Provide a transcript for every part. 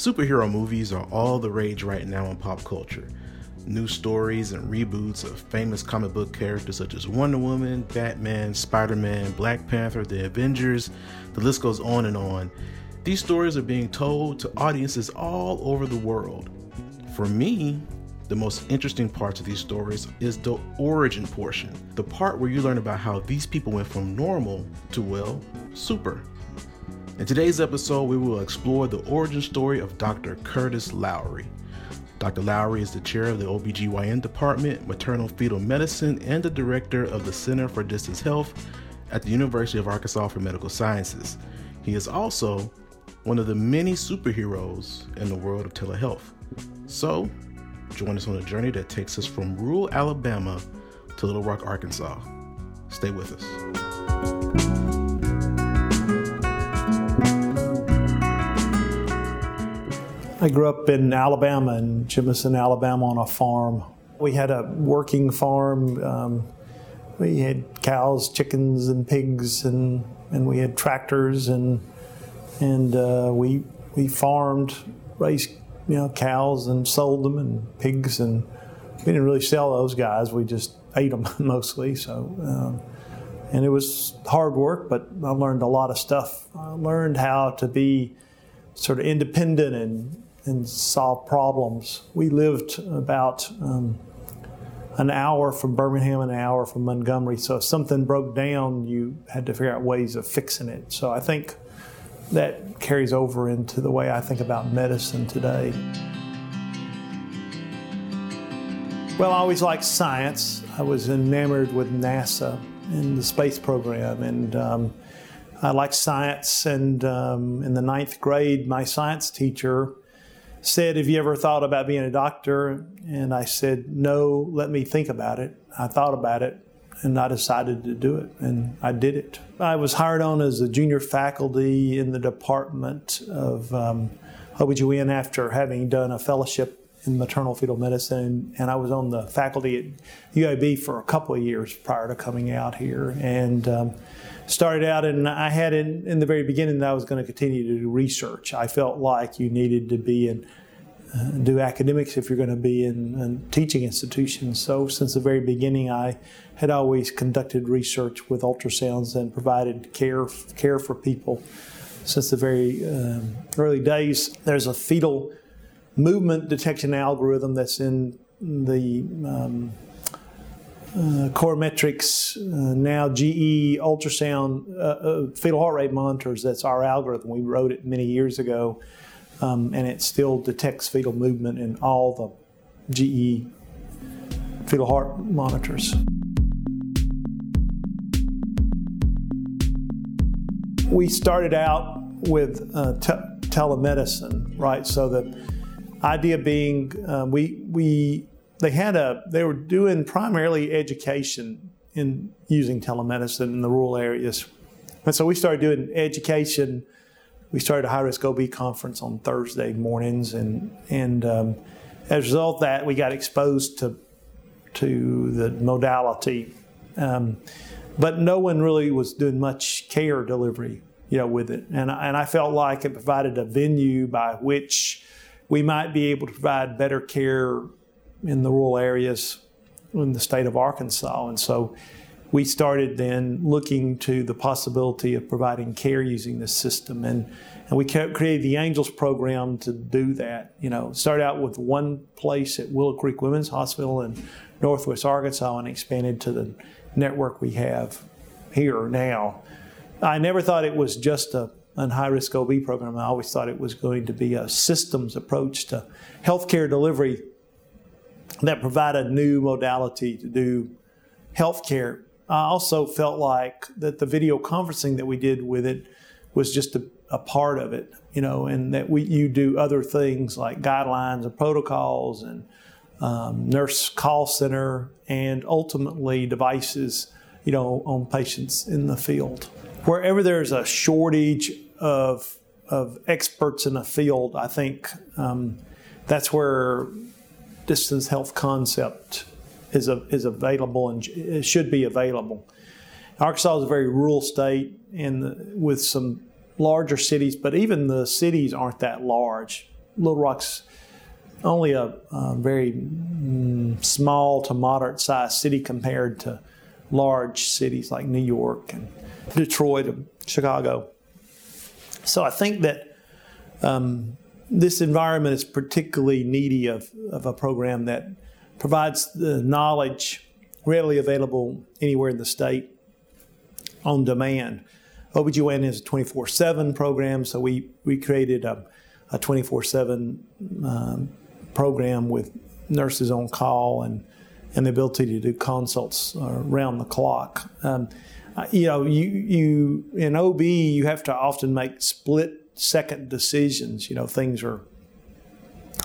Superhero movies are all the rage right now in pop culture. New stories and reboots of famous comic book characters such as Wonder Woman, Batman, Spider Man, Black Panther, The Avengers, the list goes on and on. These stories are being told to audiences all over the world. For me, the most interesting parts of these stories is the origin portion, the part where you learn about how these people went from normal to, well, super. In today's episode, we will explore the origin story of Dr. Curtis Lowery. Dr. Lowery is the chair of the OBGYN department, maternal fetal medicine, and the director of the Center for Distance Health at the University of Arkansas for Medical Sciences. He is also one of the many superheroes in the world of telehealth. So, Join us on a journey that takes us from rural Alabama to Little Rock, Arkansas. Stay with us. I grew up in Alabama, in Jemison, Alabama, on a farm. We had a working farm. Um, we had cows, chickens, and pigs, and, and we had tractors, and and uh, we we farmed, raised you know, cows and sold them and pigs, and we didn't really sell those guys. We just ate them mostly. So, um, and it was hard work, but I learned a lot of stuff. I learned how to be sort of independent and and solve problems. We lived about um, an hour from Birmingham, and an hour from Montgomery. So if something broke down, you had to figure out ways of fixing it. So I think that carries over into the way I think about medicine today. Well, I always liked science. I was enamored with NASA and the space program, and um, I liked science. And um, in the ninth grade, my science teacher said, Have you ever thought about being a doctor? And I said, No, let me think about it. I thought about it and I decided to do it, and I did it. I was hired on as a junior faculty in the Department of um, OBGYN after having done a fellowship in maternal fetal medicine, and I was on the faculty at UAB for a couple of years prior to coming out here, and um, started out, and I had in, in the very beginning that I was going to continue to do research. I felt like you needed to be in uh, do academics if you're going to be in, in, teaching institutions. So, since the very beginning, I had always conducted research with ultrasounds and provided care care for people since the very um, early days. There's a fetal movement detection algorithm that's in the um, uh, Corometrics, uh, now GE ultrasound, uh, uh, fetal heart rate monitors. That's our algorithm. We wrote it many years ago um, and it still detects fetal movement in all the GE fetal heart monitors. We started out with uh, te- telemedicine, right? So the idea being, uh, we we they had a they were doing primarily education in using telemedicine in the rural areas, and so we started doing education. We started a high risk OB conference on Thursday mornings, and and um, as a result of that, we got exposed to to the modality, um, but no one really was doing much care delivery, you know, with it, and and I felt like it provided a venue by which we might be able to provide better care in the rural areas in the state of Arkansas, and so we started then looking to the possibility of providing care using this system. And, and we created the Angels program to do that. You know, started out with one place at Willow Creek Women's Hospital in Northwest Arkansas and expanded to the network we have here now. I never thought it was just a an high risk OB program. I always thought it was going to be a systems approach to healthcare delivery that provided a new modality to do healthcare I also felt like that the video conferencing that we did with it was just a, a part of it, you know, and that we you do other things like guidelines and protocols and um, nurse call center and ultimately devices, you know, on patients in the field. Wherever there's a shortage of of experts in a field, I think um, that's where distance health concept is, a, is available and should be available. Arkansas is a very rural state and with some larger cities, but even the cities aren't that large. Little Rock's only a, a very mm, small to moderate sized city compared to large cities like New York and Detroit and Chicago. So I think that um, this environment is particularly needy of, of a program that provides the knowledge readily available anywhere in the state on demand. OBGYN is a 24 7 program, so we, we created a, a 24 7 um, program with nurses on call and, and the ability to do consults around the clock. Um, you know, you, you in OB, you have to often make split second decisions. You know, things are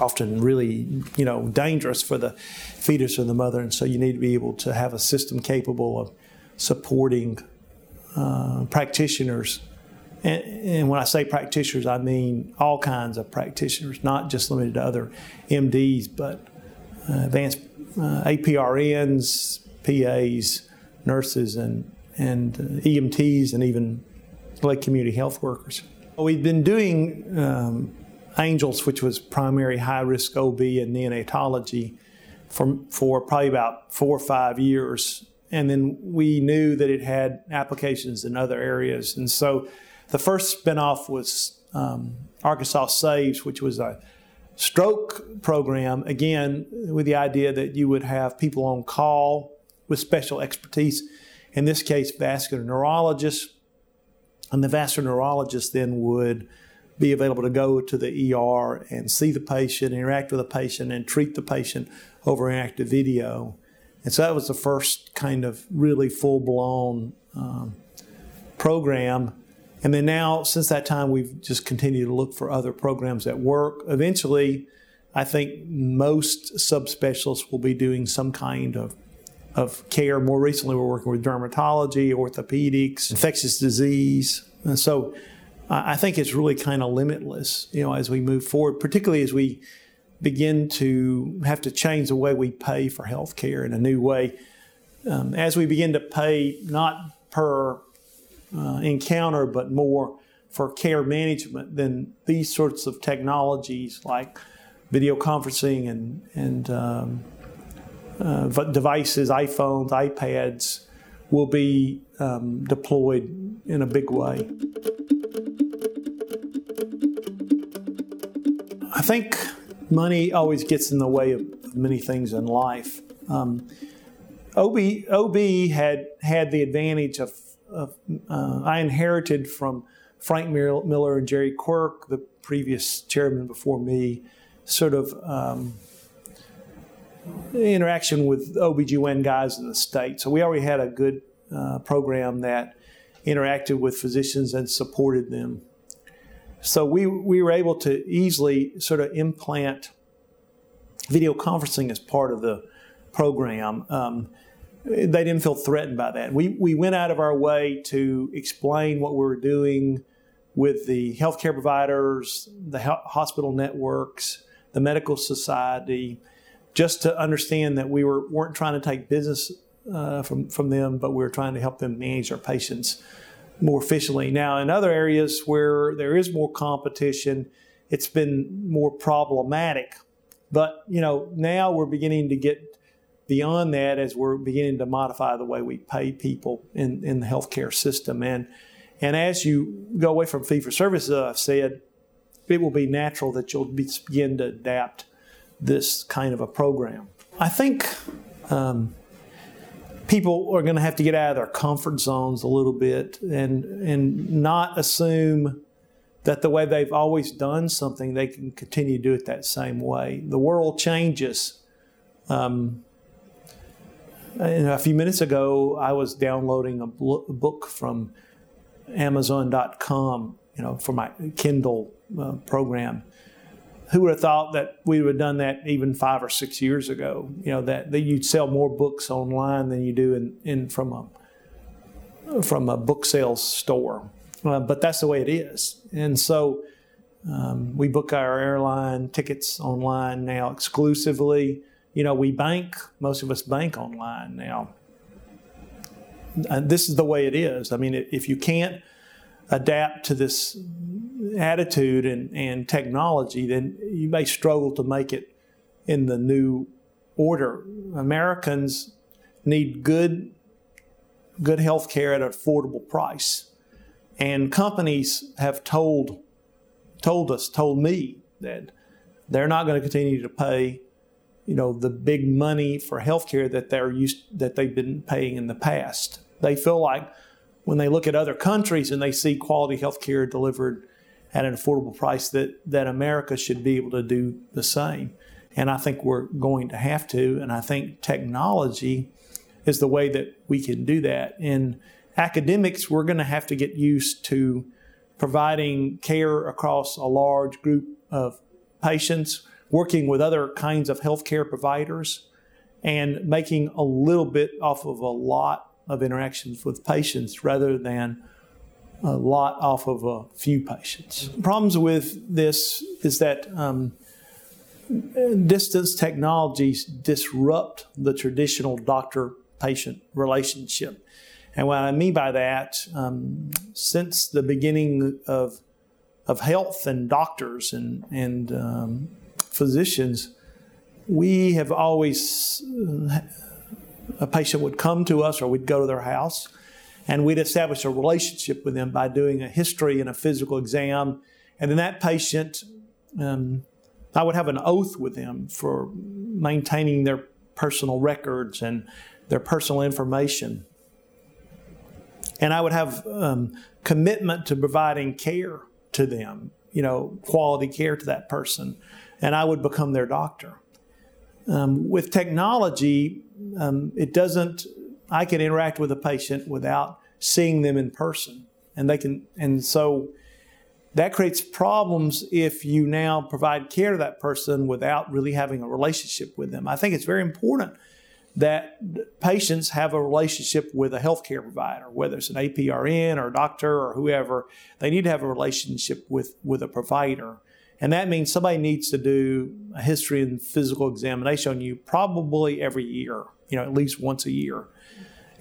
often really, you know, dangerous for the fetus or the mother, and so you need to be able to have a system capable of supporting uh, practitioners. And, and, when I say practitioners, I mean all kinds of practitioners, not just limited to other MDs, but uh, advanced uh, APRNs, PAs, nurses, and and uh, EMTs, and even like community health workers. We've been doing um, Angels, which was primary high risk OB and neonatology, for, for probably about four or five years. And then we knew that it had applications in other areas. And so the first spinoff was um, Arkansas Saves, which was a stroke program, again, with the idea that you would have people on call with special expertise, in this case, vascular neurologists and the vascular neurologist then would be available to go to the ER and see the patient, interact with the patient, and treat the patient over interactive video. And so that was the first kind of really full blown um, program. And then now, since that time, we've just continued to look for other programs that work. Eventually, I think most subspecialists will be doing some kind of, of care. More recently, we're working with dermatology, orthopedics, infectious disease. And so I think it's really kind of limitless, you know, as we move forward, particularly as we begin to have to change the way we pay for health care in a new way. Um, as we begin to pay not per uh, encounter, but more for care management, than these sorts of technologies like video conferencing and, and um, uh, devices, iPhones, iPads, will be um, deployed in a big way. I think money always gets in the way of many things in life. Um, OB, OB had had the advantage of, of uh, I inherited from Frank Miller and Jerry Quirk, the previous chairman before me, sort of um, interaction with OBGYN guys in the state. So we already had a good uh, program that interacted with physicians and supported them. So we, we were able to easily sort of implant video conferencing as part of the program. Um, they didn't feel threatened by that. We, we went out of our way to explain what we were doing with the healthcare providers, the hospital networks, the medical society, just to understand that we were, weren't trying to take business uh, from, from them, but we were trying to help them manage their patients more efficiently. Now, in other areas where there is more competition, it's been more problematic. But you know, now we're beginning to get beyond that as we're beginning to modify the way we pay people in, in the healthcare system. And and as you go away from fee for service, as I've said, it will be natural that you'll begin to adapt this kind of a program. I think um, people are going to have to get out of their comfort zones a little bit and and not assume that the way they've always done something they can continue to do it that same way. The world changes. Um, a few minutes ago, I was downloading a book from Amazon.com, you know, for my Kindle uh, program, who would have thought that we would have done that even five or six years ago? You know that, that you'd sell more books online than you do in, in from a from a book sales store. Uh, but that's the way it is, and so um, we book our airline tickets online now exclusively. You know, we bank. Most of us bank online now. And this is the way it is. I mean, if you can't adapt to this attitude and, and technology, then you may struggle to make it in the new order. Americans need good good health care at an affordable price. And companies have told told us, told me that they're not going to continue to pay, you know, the big money for health care that they're used that they've been paying in the past. They feel like when they look at other countries and they see quality health care delivered at an affordable price that, that America should be able to do the same. And I think we're going to have to. And I think technology is the way that we can do that. In academics, we're going to have to get used to providing care across a large group of patients, working with other kinds of healthcare providers, and making a little bit off of a lot of interactions with patients rather than a lot off of a few patients. Problems with this is that um, distance technologies disrupt the traditional doctor patient relationship. And what I mean by that, um, since the beginning of, of health and doctors and, and um, physicians, we have always, a patient would come to us or we'd go to their house and we'd establish a relationship with them by doing a history and a physical exam. And then that patient, um, I would have an oath with them for maintaining their personal records and their personal information. And I would have um, commitment to providing care to them, you know, quality care to that person. And I would become their doctor. Um, with technology, um, it doesn't, I can interact with a patient without seeing them in person. And they can, and so that creates problems if you now provide care to that person without really having a relationship with them. I think it's very important that patients have a relationship with a healthcare provider, whether it's an APRN or a doctor or whoever. They need to have a relationship with, with a provider. And that means somebody needs to do a history and physical examination on you probably every year, you know, at least once a year.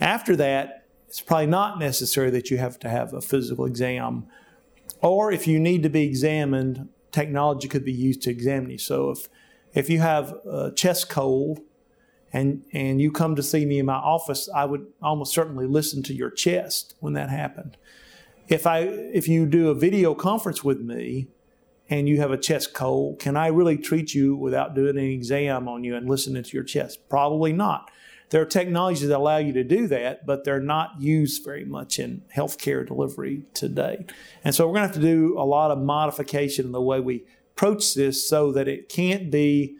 After that, it's probably not necessary that you have to have a physical exam. Or if you need to be examined, technology could be used to examine you. So if if you have a chest cold and and you come to see me in my office, I would almost certainly listen to your chest when that happened. If I if you do a video conference with me and you have a chest cold, can I really treat you without doing an exam on you and listening to your chest? Probably not. There are technologies that allow you to do that, but they're not used very much in healthcare delivery today. And so we're going to have to do a lot of modification in the way we approach this so that it can't be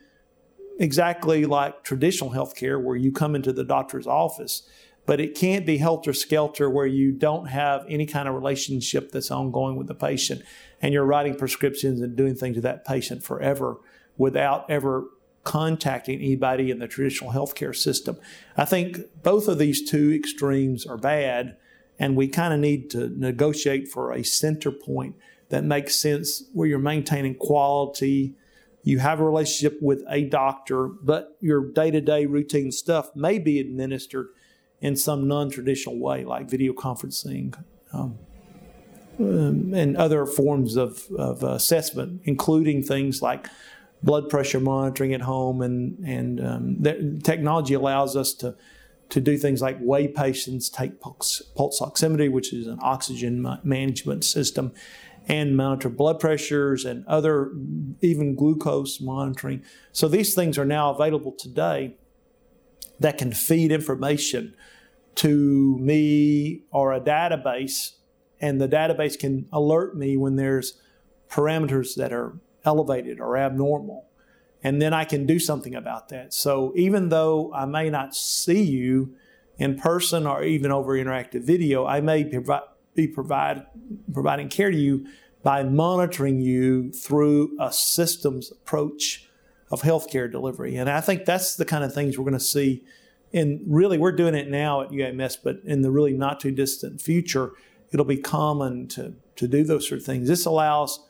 exactly like traditional healthcare where you come into the doctor's office, but it can't be helter skelter where you don't have any kind of relationship that's ongoing with the patient and you're writing prescriptions and doing things to that patient forever without ever contacting anybody in the traditional healthcare system. I think both of these two extremes are bad, and we kind of need to negotiate for a center point that makes sense where you're maintaining quality you have a relationship with a doctor, but your day to day routine stuff may be administered in some non traditional way, like video conferencing um, um, and other forms of, of assessment, including things like blood pressure monitoring at home. And, and um, technology allows us to, to do things like weigh patients, take pulse, pulse oximetry, which is an oxygen management system, and monitor blood pressures and other, even glucose monitoring. So these things are now available today that can feed information to me or a database, and the database can alert me when there's parameters that are elevated or abnormal. And then I can do something about that. So even though I may not see you in person or even over interactive video, I may provide be provide, providing care to you by monitoring you through a systems approach of healthcare delivery. And I think that's the kind of things we're going to see. And really, we're doing it now at UAMS, but in the really not too distant future, it'll be common to, to do those sort of things. This allows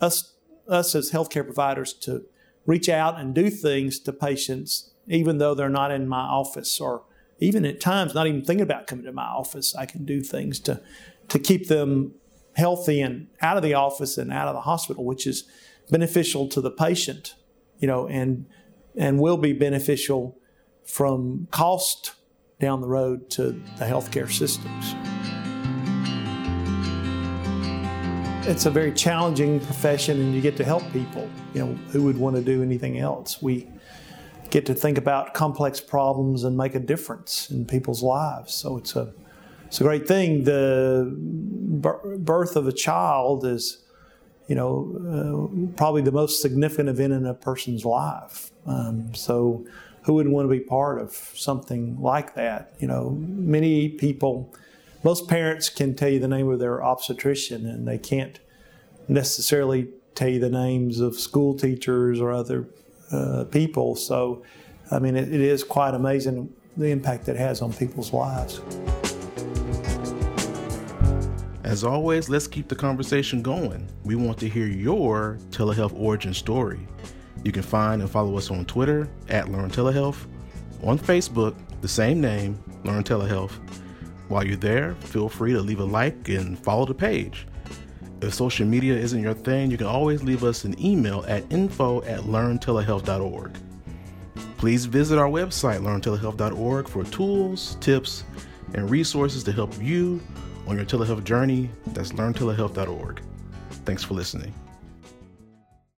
us, us as healthcare providers to reach out and do things to patients, even though they're not in my office or even at times not even thinking about coming to my office. I can do things to to keep them healthy and out of the office and out of the hospital, which is beneficial to the patient, you know, and and will be beneficial from cost down the road to the healthcare systems. It's a very challenging profession, and you get to help people. You know, who would want to do anything else? We get to think about complex problems and make a difference in people's lives. So it's a it's a great thing. The birth of a child is, you know, uh, probably the most significant event in a person's life. Um, so who wouldn't want to be part of something like that? You know, many people, most parents can tell you the name of their obstetrician, and they can't necessarily tell you the names of school teachers or other uh, people. So, I mean, it, it is quite amazing the impact it has on people's lives. As always, let's keep the conversation going. We want to hear your telehealth origin story. You can find and follow us on Twitter at Learn Telehealth, on Facebook, the same name, Learn Telehealth. While you're there, feel free to leave a like and follow the page. If social media isn't your thing, you can always leave us an email at info at learntelehealth.org. Please visit our website, learntelehealth.org, for tools, tips, and resources to help you on your telehealth journey. That's learntelehealth.org. Thanks for listening.